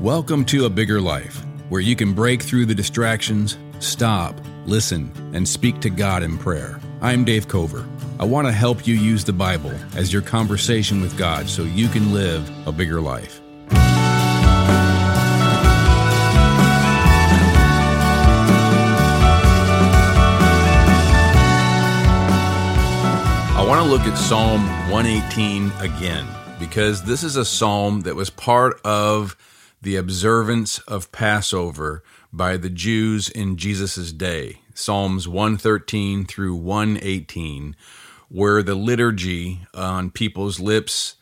Welcome to A Bigger Life, where you can break through the distractions, stop, listen, and speak to God in prayer. I'm Dave Cover. I want to help you use the Bible as your conversation with God so you can live a bigger life. I want to look at Psalm 118 again because this is a psalm that was part of the observance of Passover by the Jews in Jesus' day. Psalms 113 through 118 were the liturgy on people's lips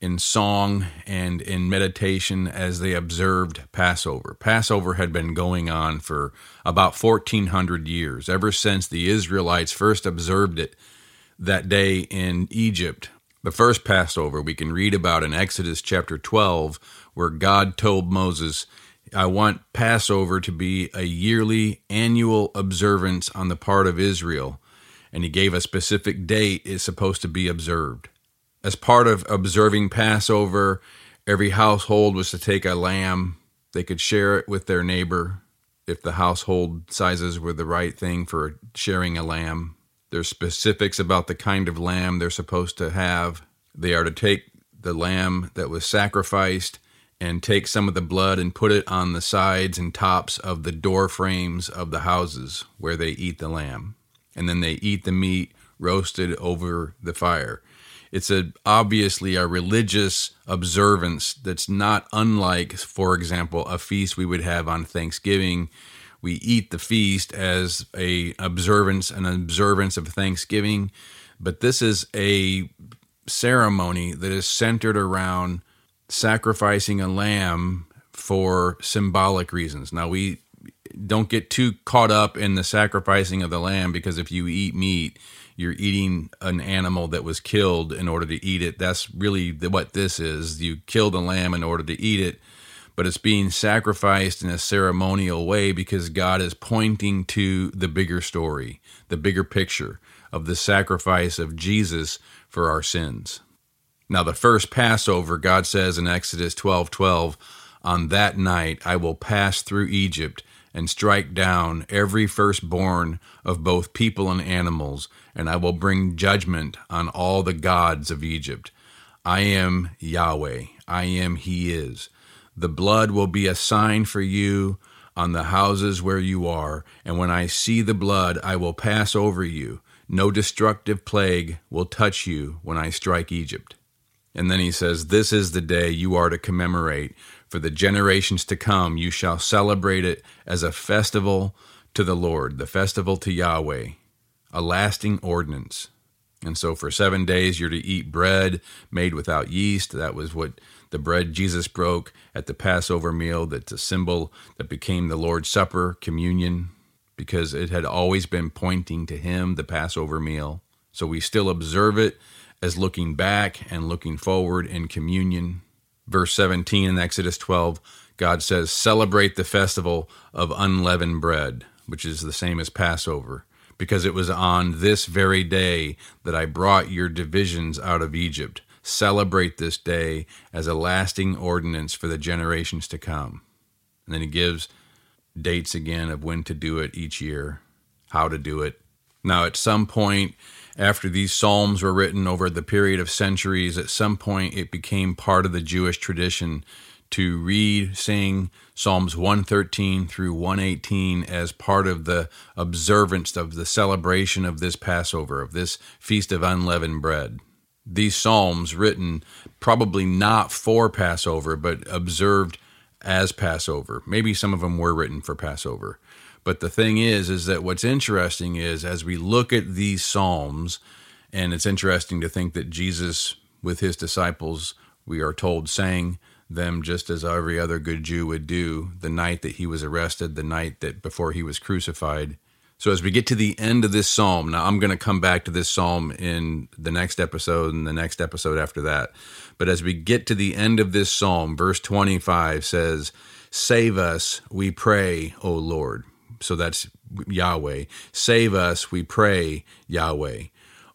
in song and in meditation as they observed Passover. Passover had been going on for about 1400 years, ever since the Israelites first observed it that day in Egypt. The first Passover we can read about in Exodus chapter 12, where God told Moses, I want Passover to be a yearly annual observance on the part of Israel. And he gave a specific date it's supposed to be observed. As part of observing Passover, every household was to take a lamb. They could share it with their neighbor if the household sizes were the right thing for sharing a lamb. There's specifics about the kind of lamb they're supposed to have. They are to take the lamb that was sacrificed and take some of the blood and put it on the sides and tops of the door frames of the houses where they eat the lamb. And then they eat the meat roasted over the fire. It's a obviously a religious observance that's not unlike, for example, a feast we would have on Thanksgiving we eat the feast as a observance an observance of thanksgiving. But this is a ceremony that is centered around sacrificing a lamb for symbolic reasons. Now we don't get too caught up in the sacrificing of the lamb because if you eat meat you're eating an animal that was killed in order to eat it. That's really what this is. You kill the lamb in order to eat it but it's being sacrificed in a ceremonial way because God is pointing to the bigger story, the bigger picture of the sacrifice of Jesus for our sins. Now, the first Passover, God says in Exodus 12 12, on that night I will pass through Egypt and strike down every firstborn of both people and animals, and I will bring judgment on all the gods of Egypt. I am Yahweh, I am He is. The blood will be a sign for you on the houses where you are, and when I see the blood, I will pass over you. No destructive plague will touch you when I strike Egypt. And then he says, This is the day you are to commemorate. For the generations to come, you shall celebrate it as a festival to the Lord, the festival to Yahweh, a lasting ordinance. And so for seven days, you're to eat bread made without yeast. That was what the bread Jesus broke at the Passover meal, that's a symbol that became the Lord's Supper, communion, because it had always been pointing to Him, the Passover meal. So we still observe it as looking back and looking forward in communion. Verse 17 in Exodus 12, God says, Celebrate the festival of unleavened bread, which is the same as Passover because it was on this very day that I brought your divisions out of Egypt. Celebrate this day as a lasting ordinance for the generations to come. And then he gives dates again of when to do it each year, how to do it. Now, at some point, after these Psalms were written over the period of centuries, at some point it became part of the Jewish tradition to read, sing Psalms 113 through 118 as part of the observance of the celebration of this Passover, of this Feast of Unleavened Bread. These Psalms, written probably not for Passover, but observed as Passover. Maybe some of them were written for Passover. But the thing is, is that what's interesting is as we look at these Psalms, and it's interesting to think that Jesus, with his disciples, we are told, sang them just as every other good Jew would do the night that he was arrested, the night that before he was crucified. So as we get to the end of this psalm, now I'm going to come back to this psalm in the next episode and the next episode after that. But as we get to the end of this psalm, verse 25 says, Save us, we pray, O Lord. So that's Yahweh. Save us, we pray, Yahweh.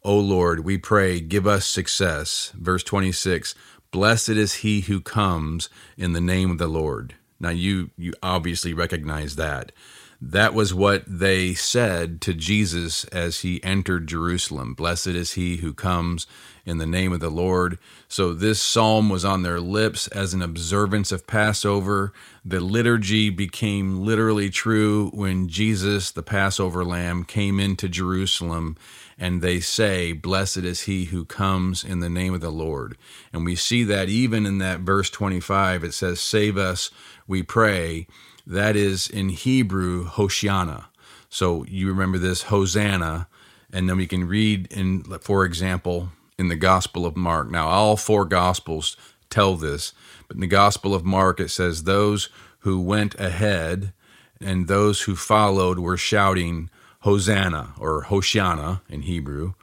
O Lord, we pray, give us success. Verse 26 Blessed is he who comes in the name of the Lord. Now you you obviously recognize that. That was what they said to Jesus as he entered Jerusalem. Blessed is he who comes in the name of the Lord. So this psalm was on their lips as an observance of Passover. The liturgy became literally true when Jesus, the Passover lamb, came into Jerusalem and they say, Blessed is he who comes in the name of the Lord. And we see that even in that verse 25, it says, Save us, we pray. That is in Hebrew, Hoshiana. So you remember this, Hosanna. And then we can read in, for example, in the Gospel of Mark. Now, all four Gospels tell this, but in the Gospel of Mark, it says, Those who went ahead and those who followed were shouting, Hosanna, or Hoshiana in Hebrew.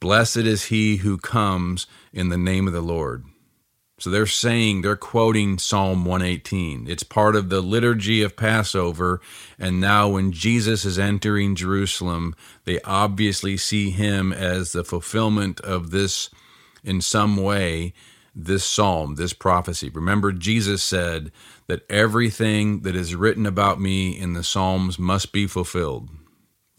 Blessed is he who comes in the name of the Lord. So they're saying, they're quoting Psalm 118. It's part of the liturgy of Passover. And now, when Jesus is entering Jerusalem, they obviously see him as the fulfillment of this, in some way, this psalm, this prophecy. Remember, Jesus said that everything that is written about me in the Psalms must be fulfilled.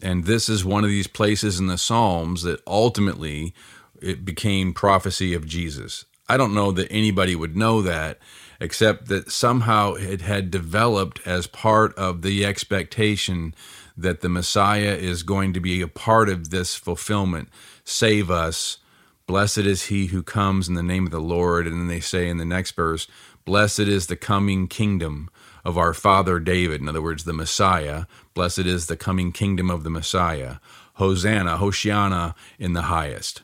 And this is one of these places in the Psalms that ultimately it became prophecy of Jesus. I don't know that anybody would know that, except that somehow it had developed as part of the expectation that the Messiah is going to be a part of this fulfillment. Save us. Blessed is he who comes in the name of the Lord. And then they say in the next verse, Blessed is the coming kingdom of our father David. In other words, the Messiah. Blessed is the coming kingdom of the Messiah. Hosanna, Hoshiana in the highest.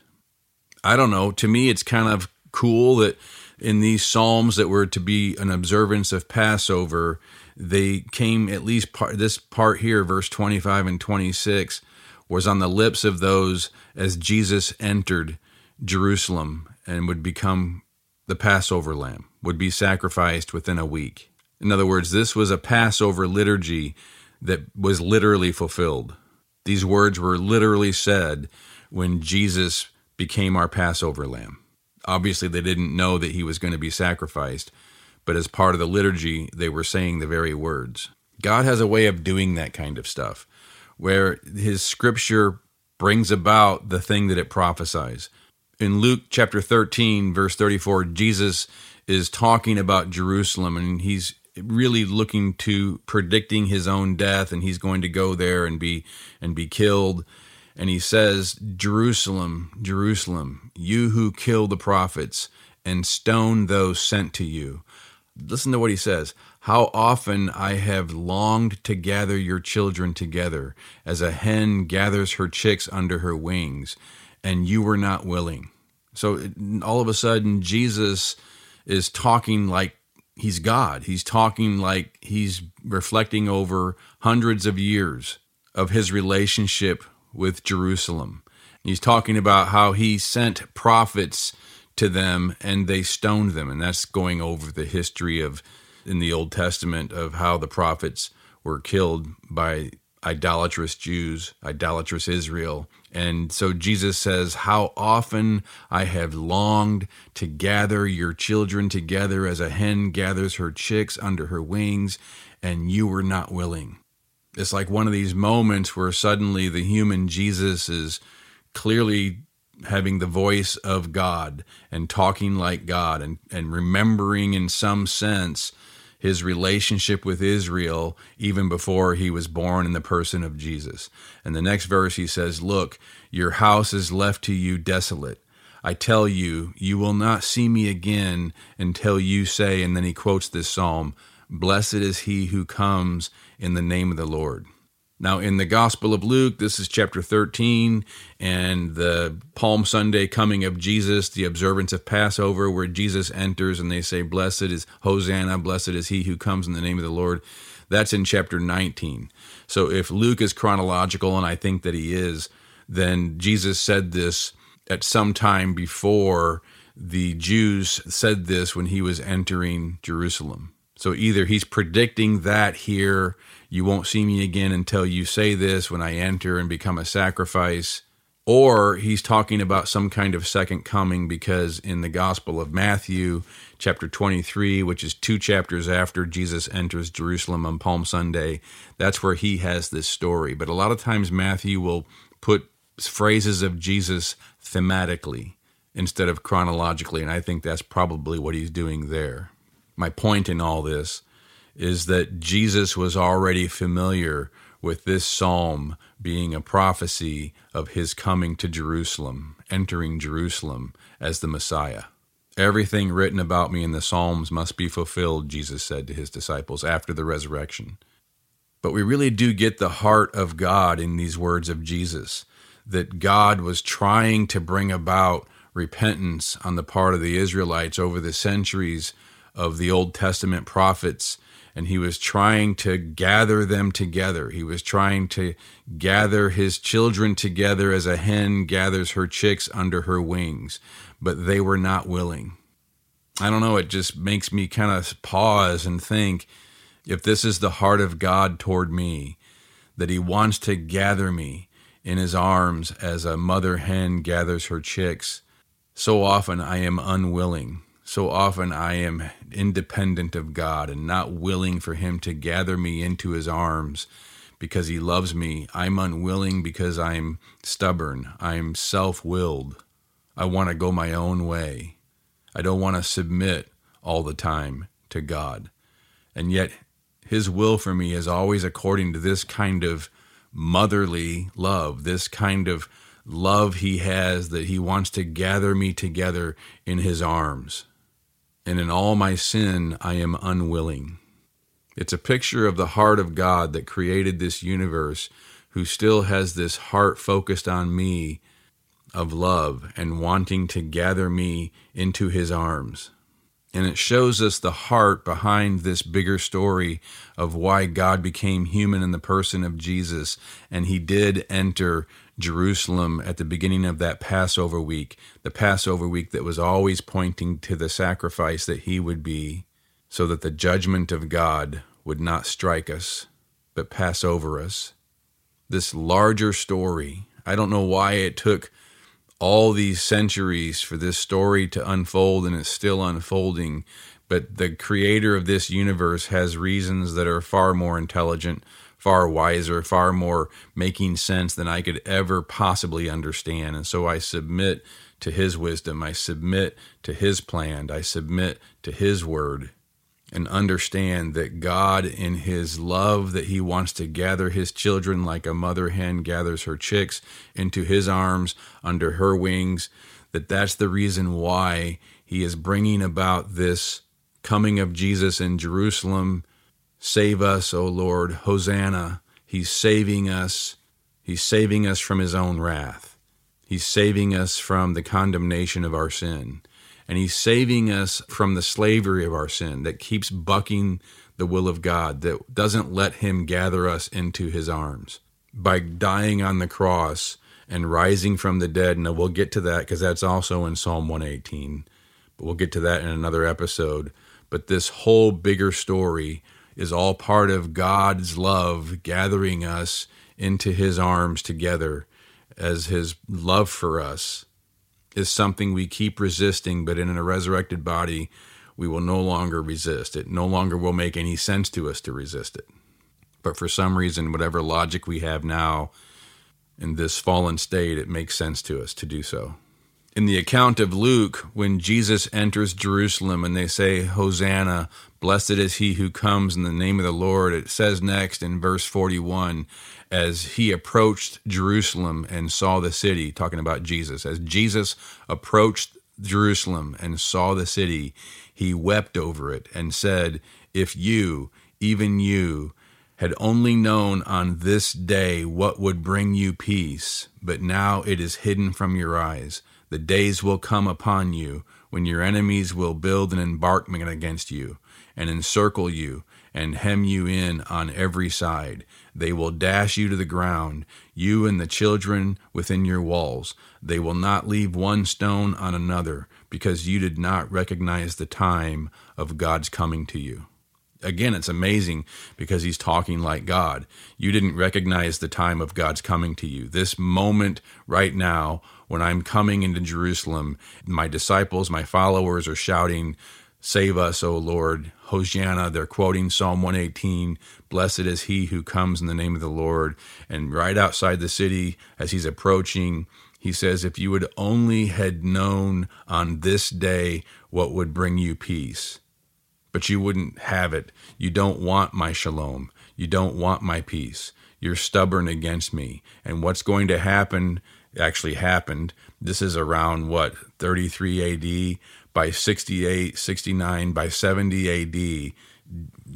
I don't know. To me, it's kind of cool that in these psalms that were to be an observance of Passover, they came at least part, this part here, verse 25 and 26, was on the lips of those as Jesus entered Jerusalem and would become the Passover lamb, would be sacrificed within a week. In other words, this was a Passover liturgy that was literally fulfilled. These words were literally said when Jesus became our Passover lamb. Obviously, they didn't know that he was going to be sacrificed, but as part of the liturgy, they were saying the very words. God has a way of doing that kind of stuff where his scripture brings about the thing that it prophesies. In Luke chapter 13, verse 34, Jesus is talking about Jerusalem and he's really looking to predicting his own death and he's going to go there and be and be killed and he says, Jerusalem, Jerusalem, you who kill the prophets and stone those sent to you. Listen to what he says. How often I have longed to gather your children together, as a hen gathers her chicks under her wings, and you were not willing. So all of a sudden, Jesus is talking like he's God. He's talking like he's reflecting over hundreds of years of his relationship with Jerusalem. He's talking about how he sent prophets to them and they stoned them. And that's going over the history of in the Old Testament of how the prophets were killed by idolatrous Jews, idolatrous Israel. And so Jesus says, How often I have longed to gather your children together as a hen gathers her chicks under her wings, and you were not willing. It's like one of these moments where suddenly the human Jesus is clearly having the voice of God and talking like God and, and remembering in some sense his relationship with Israel even before he was born in the person of Jesus. And the next verse he says, Look, your house is left to you desolate. I tell you, you will not see me again until you say, and then he quotes this psalm, Blessed is he who comes in the name of the Lord. Now, in the Gospel of Luke, this is chapter 13, and the Palm Sunday coming of Jesus, the observance of Passover, where Jesus enters and they say, Blessed is Hosanna, blessed is he who comes in the name of the Lord. That's in chapter 19. So, if Luke is chronological, and I think that he is, then Jesus said this at some time before the Jews said this when he was entering Jerusalem. So either he's predicting that here, you won't see me again until you say this when I enter and become a sacrifice. or he's talking about some kind of second coming because in the Gospel of Matthew, chapter 23, which is two chapters after Jesus enters Jerusalem on Palm Sunday, that's where he has this story. But a lot of times Matthew will put phrases of Jesus thematically instead of chronologically, and I think that's probably what he's doing there. My point in all this is that Jesus was already familiar with this psalm being a prophecy of his coming to Jerusalem, entering Jerusalem as the Messiah. Everything written about me in the Psalms must be fulfilled, Jesus said to his disciples after the resurrection. But we really do get the heart of God in these words of Jesus that God was trying to bring about repentance on the part of the Israelites over the centuries of the Old Testament prophets and he was trying to gather them together. He was trying to gather his children together as a hen gathers her chicks under her wings, but they were not willing. I don't know, it just makes me kind of pause and think if this is the heart of God toward me, that he wants to gather me in his arms as a mother hen gathers her chicks, so often I am unwilling so often I am independent of God and not willing for Him to gather me into His arms because He loves me. I'm unwilling because I'm stubborn. I'm self willed. I want to go my own way. I don't want to submit all the time to God. And yet, His will for me is always according to this kind of motherly love, this kind of love He has that He wants to gather me together in His arms and in all my sin I am unwilling. It's a picture of the heart of God that created this universe, who still has this heart focused on me of love and wanting to gather me into his arms. And it shows us the heart behind this bigger story of why God became human in the person of Jesus. And he did enter Jerusalem at the beginning of that Passover week, the Passover week that was always pointing to the sacrifice that he would be, so that the judgment of God would not strike us, but pass over us. This larger story, I don't know why it took all these centuries for this story to unfold and it's still unfolding, but the creator of this universe has reasons that are far more intelligent far wiser, far more making sense than I could ever possibly understand. And so I submit to his wisdom, I submit to his plan, I submit to his word, and understand that God, in his love, that he wants to gather his children like a mother hen gathers her chicks into his arms under her wings, that that's the reason why he is bringing about this coming of Jesus in Jerusalem Save us, O Lord. Hosanna. He's saving us. He's saving us from his own wrath. He's saving us from the condemnation of our sin. And he's saving us from the slavery of our sin that keeps bucking the will of God, that doesn't let him gather us into his arms. By dying on the cross and rising from the dead, and we'll get to that because that's also in Psalm 118, but we'll get to that in another episode. But this whole bigger story is all part of God's love gathering us into his arms together as his love for us is something we keep resisting, but in a resurrected body, we will no longer resist. It no longer will make any sense to us to resist it. But for some reason, whatever logic we have now in this fallen state, it makes sense to us to do so in the account of Luke, when Jesus enters Jerusalem and they say, Hosanna, blessed is he who comes in the name of the Lord, it says next in verse 41, as he approached Jerusalem and saw the city, talking about Jesus, as Jesus approached Jerusalem and saw the city, he wept over it and said, If you, even you, had only known on this day what would bring you peace, but now it is hidden from your eyes. The days will come upon you when your enemies will build an embankment against you and encircle you and hem you in on every side. They will dash you to the ground, you and the children within your walls. They will not leave one stone on another, because you did not recognize the time of God's coming to you. Again, it's amazing because he's talking like God. You didn't recognize the time of God's coming to you. This moment right now, when I'm coming into Jerusalem, my disciples, my followers are shouting, Save us, O Lord. Hosanna. They're quoting Psalm 118 Blessed is he who comes in the name of the Lord. And right outside the city, as he's approaching, he says, If you would only had known on this day what would bring you peace but you wouldn't have it. You don't want my shalom. You don't want my peace. You're stubborn against me. And what's going to happen actually happened. This is around what, 33 AD? By 68, 69, by 70 AD,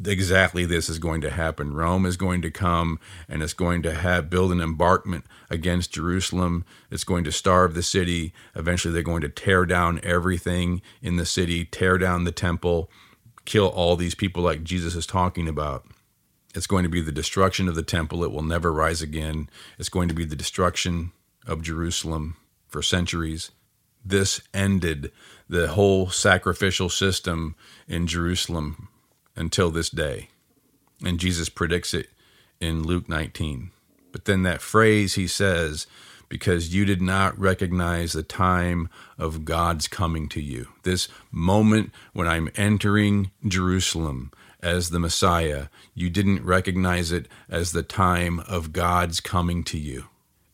exactly this is going to happen. Rome is going to come and it's going to have build an embankment against Jerusalem. It's going to starve the city. Eventually they're going to tear down everything in the city, tear down the temple kill all these people like Jesus is talking about. It's going to be the destruction of the temple. It will never rise again. It's going to be the destruction of Jerusalem for centuries. This ended the whole sacrificial system in Jerusalem until this day. And Jesus predicts it in Luke 19. But then that phrase he says, because you did not recognize the time of God's coming to you. This moment when I'm entering Jerusalem as the Messiah, you didn't recognize it as the time of God's coming to you.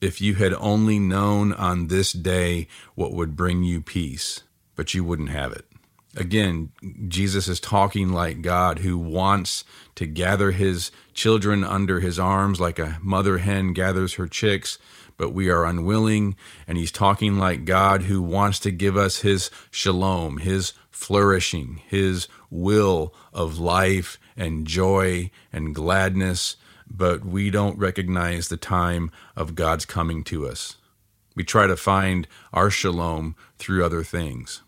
If you had only known on this day what would bring you peace, but you wouldn't have it. Again, Jesus is talking like God who wants to gather his children under his arms like a mother hen gathers her chicks but we are unwilling. And he's talking like God who wants to give us his shalom, his flourishing, his will of life and joy and gladness, but we don't recognize the time of God's coming to us. We try to find our shalom through other things.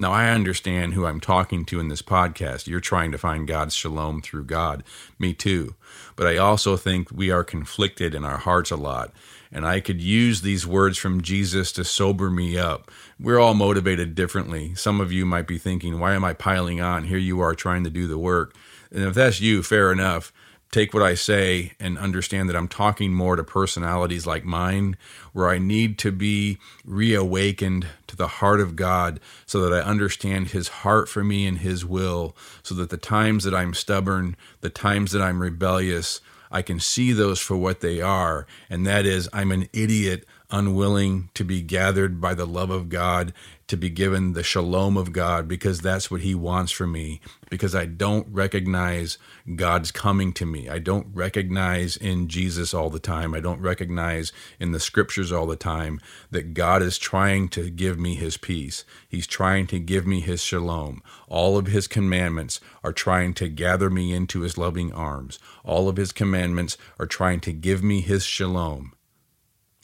Now, I understand who I'm talking to in this podcast. You're trying to find God's shalom through God. Me too. But I also think we are conflicted in our hearts a lot and I could use these words from Jesus to sober me up. We're all motivated differently. Some of you might be thinking, why am I piling on? Here you are trying to do the work. And if that's you, fair enough. Take what I say and understand that I'm talking more to personalities like mine, where I need to be reawakened to the heart of God so that I understand His heart for me and His will, so that the times that I'm stubborn, the times that I'm rebellious, I can see those for what they are, and that is I'm an idiot unwilling to be gathered by the love of God, to be given the shalom of God, because that's what He wants for me. Because I don't recognize God's coming to me. I don't recognize in Jesus all the time. I don't recognize in the scriptures all the time that God is trying to give me His peace. He's trying to give me His shalom. All of His commandments are trying to gather me into His loving arms. All of His commandments are trying to give me His shalom.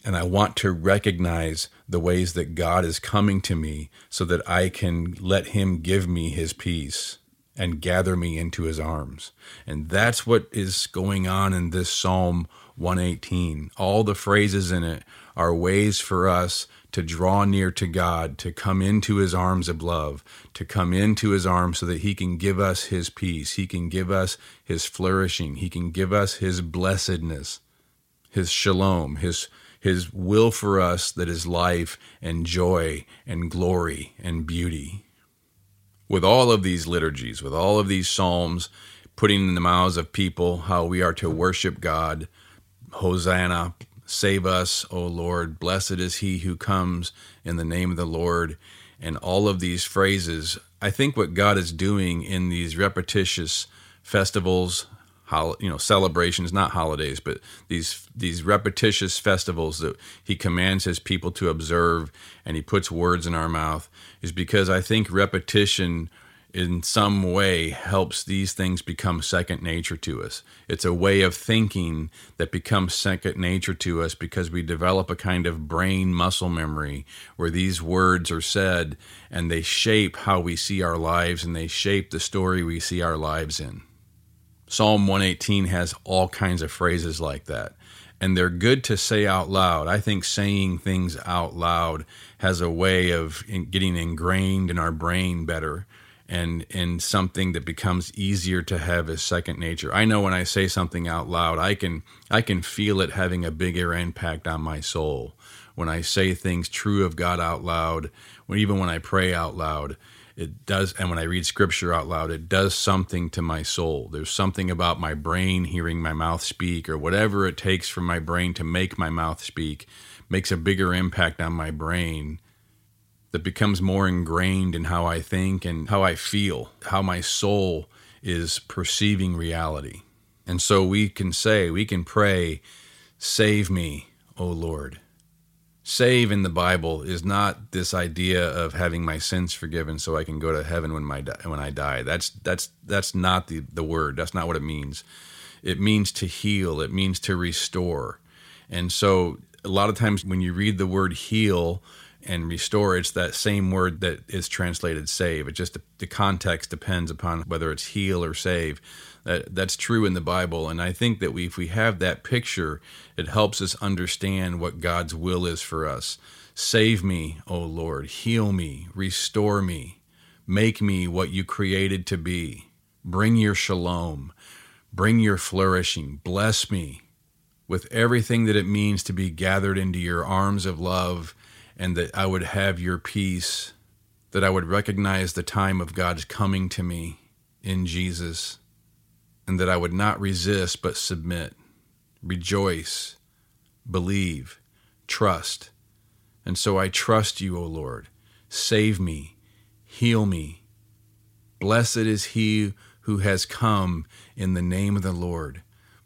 And I want to recognize the ways that God is coming to me so that I can let Him give me His peace and gather me into His arms. And that's what is going on in this Psalm 118. All the phrases in it are ways for us to draw near to God, to come into His arms of love, to come into His arms so that He can give us His peace, He can give us His flourishing, He can give us His blessedness, His shalom, His his will for us that is life and joy and glory and beauty. With all of these liturgies, with all of these psalms, putting in the mouths of people how we are to worship God, Hosanna, save us, O Lord, blessed is he who comes in the name of the Lord, and all of these phrases, I think what God is doing in these repetitious festivals, you know celebrations not holidays but these these repetitious festivals that he commands his people to observe and he puts words in our mouth is because i think repetition in some way helps these things become second nature to us. It's a way of thinking that becomes second nature to us because we develop a kind of brain muscle memory where these words are said and they shape how we see our lives and they shape the story we see our lives in Psalm 118 has all kinds of phrases like that. And they're good to say out loud. I think saying things out loud has a way of getting ingrained in our brain better. and in something that becomes easier to have as second nature. I know when I say something out loud, I can I can feel it having a bigger impact on my soul. When I say things true of God out loud, when even when I pray out loud, it does and when I read scripture out loud, it does something to my soul. There's something about my brain hearing my mouth speak or whatever it takes for my brain to make my mouth speak makes a bigger impact on my brain that becomes more ingrained in how I think and how I feel, how my soul is perceiving reality. And so we can say, we can pray, Save me, O Lord. Save in the Bible is not this idea of having my sins forgiven so I can go to heaven when my when I die. That's that's that's not the the word. That's not what it means. It means to heal. It means to restore. And so a lot of times when you read the word heal and restore, it's that same word that is translated save. It just the context depends upon whether it's heal or save. That that's true in the Bible, and I think that we, if we have that picture, it helps us understand what God's will is for us. Save me, O Lord, heal me, restore me, make me what you created to be. Bring your shalom, bring your flourishing, bless me with everything that it means to be gathered into your arms of love and that I would have your peace, that I would recognize the time of God's coming to me in Jesus, and that I would not resist but submit, rejoice, believe, trust. And so I trust you, O Lord. Save me, heal me. Blessed is he who has come in the name of the Lord.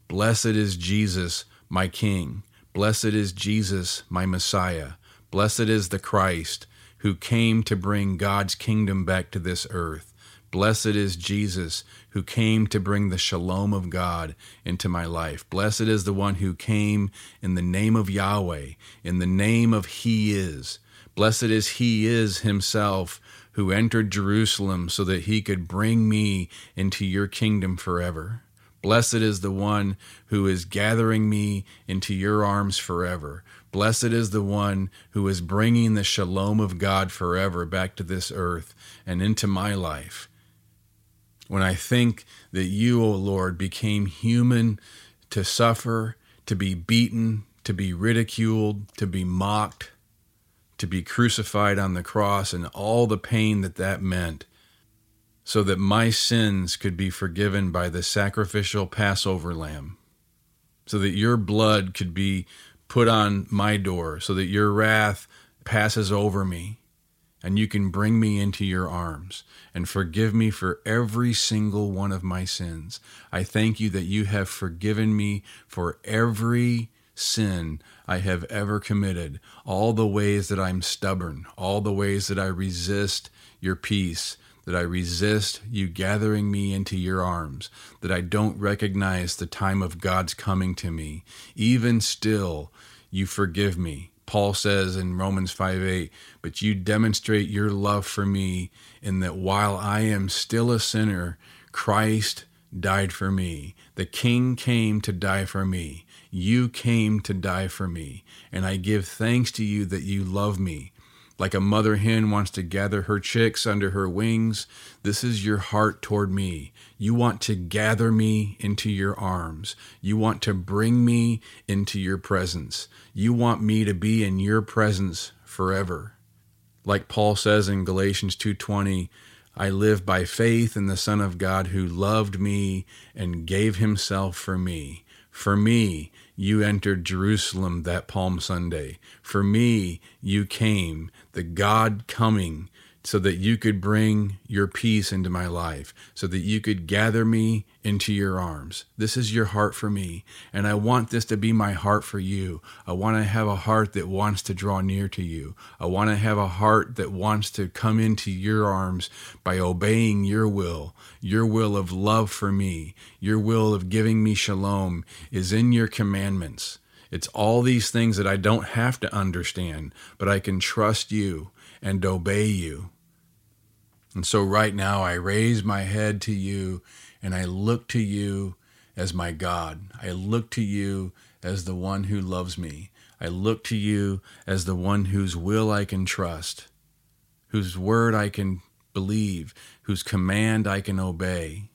Blessed is Jesus, my King. Blessed is Jesus, my Messiah. Blessed is the Christ who came to bring God's kingdom back to this earth. Blessed is Jesus who came to bring the shalom of God into my life. Blessed is the one who came in the name of Yahweh, in the name of He is. Blessed is He is Himself who entered Jerusalem so that He could bring me into your kingdom forever. Blessed is the one who is gathering me into your arms forever. Blessed is the one who is bringing the shalom of God forever back to this earth and into my life. When I think that you, O Lord, became human to suffer, to be beaten, to be ridiculed, to be mocked, to be crucified on the cross, and all the pain that that meant, so that my sins could be forgiven by the sacrificial Passover lamb, so that your blood could be put on my door so that your wrath passes over me and you can bring me into your arms and forgive me for every single one of my sins. I thank you that you have forgiven me for every sin I have ever committed, all the ways that I'm stubborn, all the ways that I resist your peace, that I resist you gathering me into your arms, that I don't recognize the time of God's coming to me. Even still, you forgive me. Paul says in Romans 5 8, but you demonstrate your love for me in that while I am still a sinner, Christ died for me. The King came to die for me. You came to die for me. And I give thanks to you that you love me like a mother hen wants to gather her chicks under her wings, this is your heart toward me. You want to gather me into your arms. You want to bring me into your presence. You want me to be in your presence forever. Like Paul says in Galatians 2:20, I live by faith in the Son of God who loved me and gave himself for me. For me, you entered Jerusalem that Palm Sunday. For me, you came, the God coming, so that you could bring your peace into my life, so that you could gather me into your arms. This is your heart for me, and I want this to be my heart for you. I want to have a heart that wants to draw near to you. I want to have a heart that wants to come into your arms by obeying your will. Your will of love for me, your will of giving me shalom is in your commandments. It's all these things that I don't have to understand, but I can trust you and obey you. And so right now I raise my head to you and I look to you as my God. I look to you as the one who loves me. I look to you as the one whose will I can trust, whose word I can believe, whose command I can obey,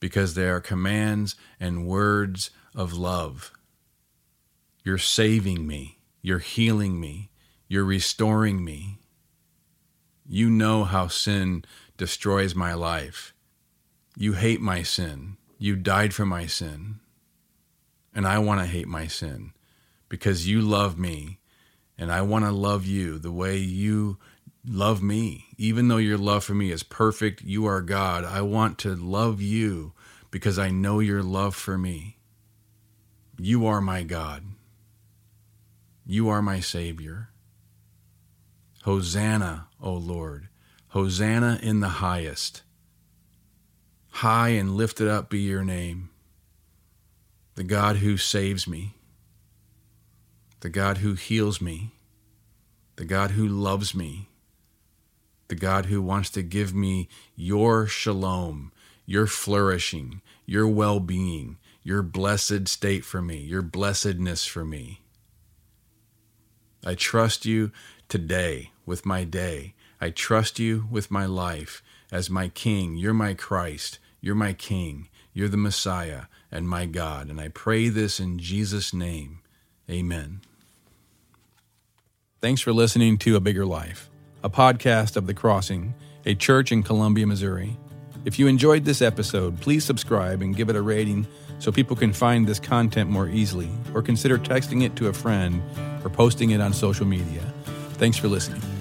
because they are commands and words of love. You're saving me, you're healing me, you're restoring me. You know how sin destroys my life. You hate my sin. You died for my sin. And I want to hate my sin because you love me and I want to love you the way you love me. Even though your love for me is perfect, you are God. I want to love you because I know your love for me. You are my God. You are my Savior. Hosanna, O Lord. Hosanna in the highest. High and lifted up be your name. The God who saves me. The God who heals me. The God who loves me. The God who wants to give me your shalom, your flourishing, your well being, your blessed state for me, your blessedness for me. I trust you today with my day. I trust you with my life as my King. You're my Christ. You're my King. You're the Messiah and my God. And I pray this in Jesus' name. Amen. Thanks for listening to A Bigger Life, a podcast of The Crossing, a church in Columbia, Missouri. If you enjoyed this episode, please subscribe and give it a rating so people can find this content more easily, or consider texting it to a friend or posting it on social media. Thanks for listening.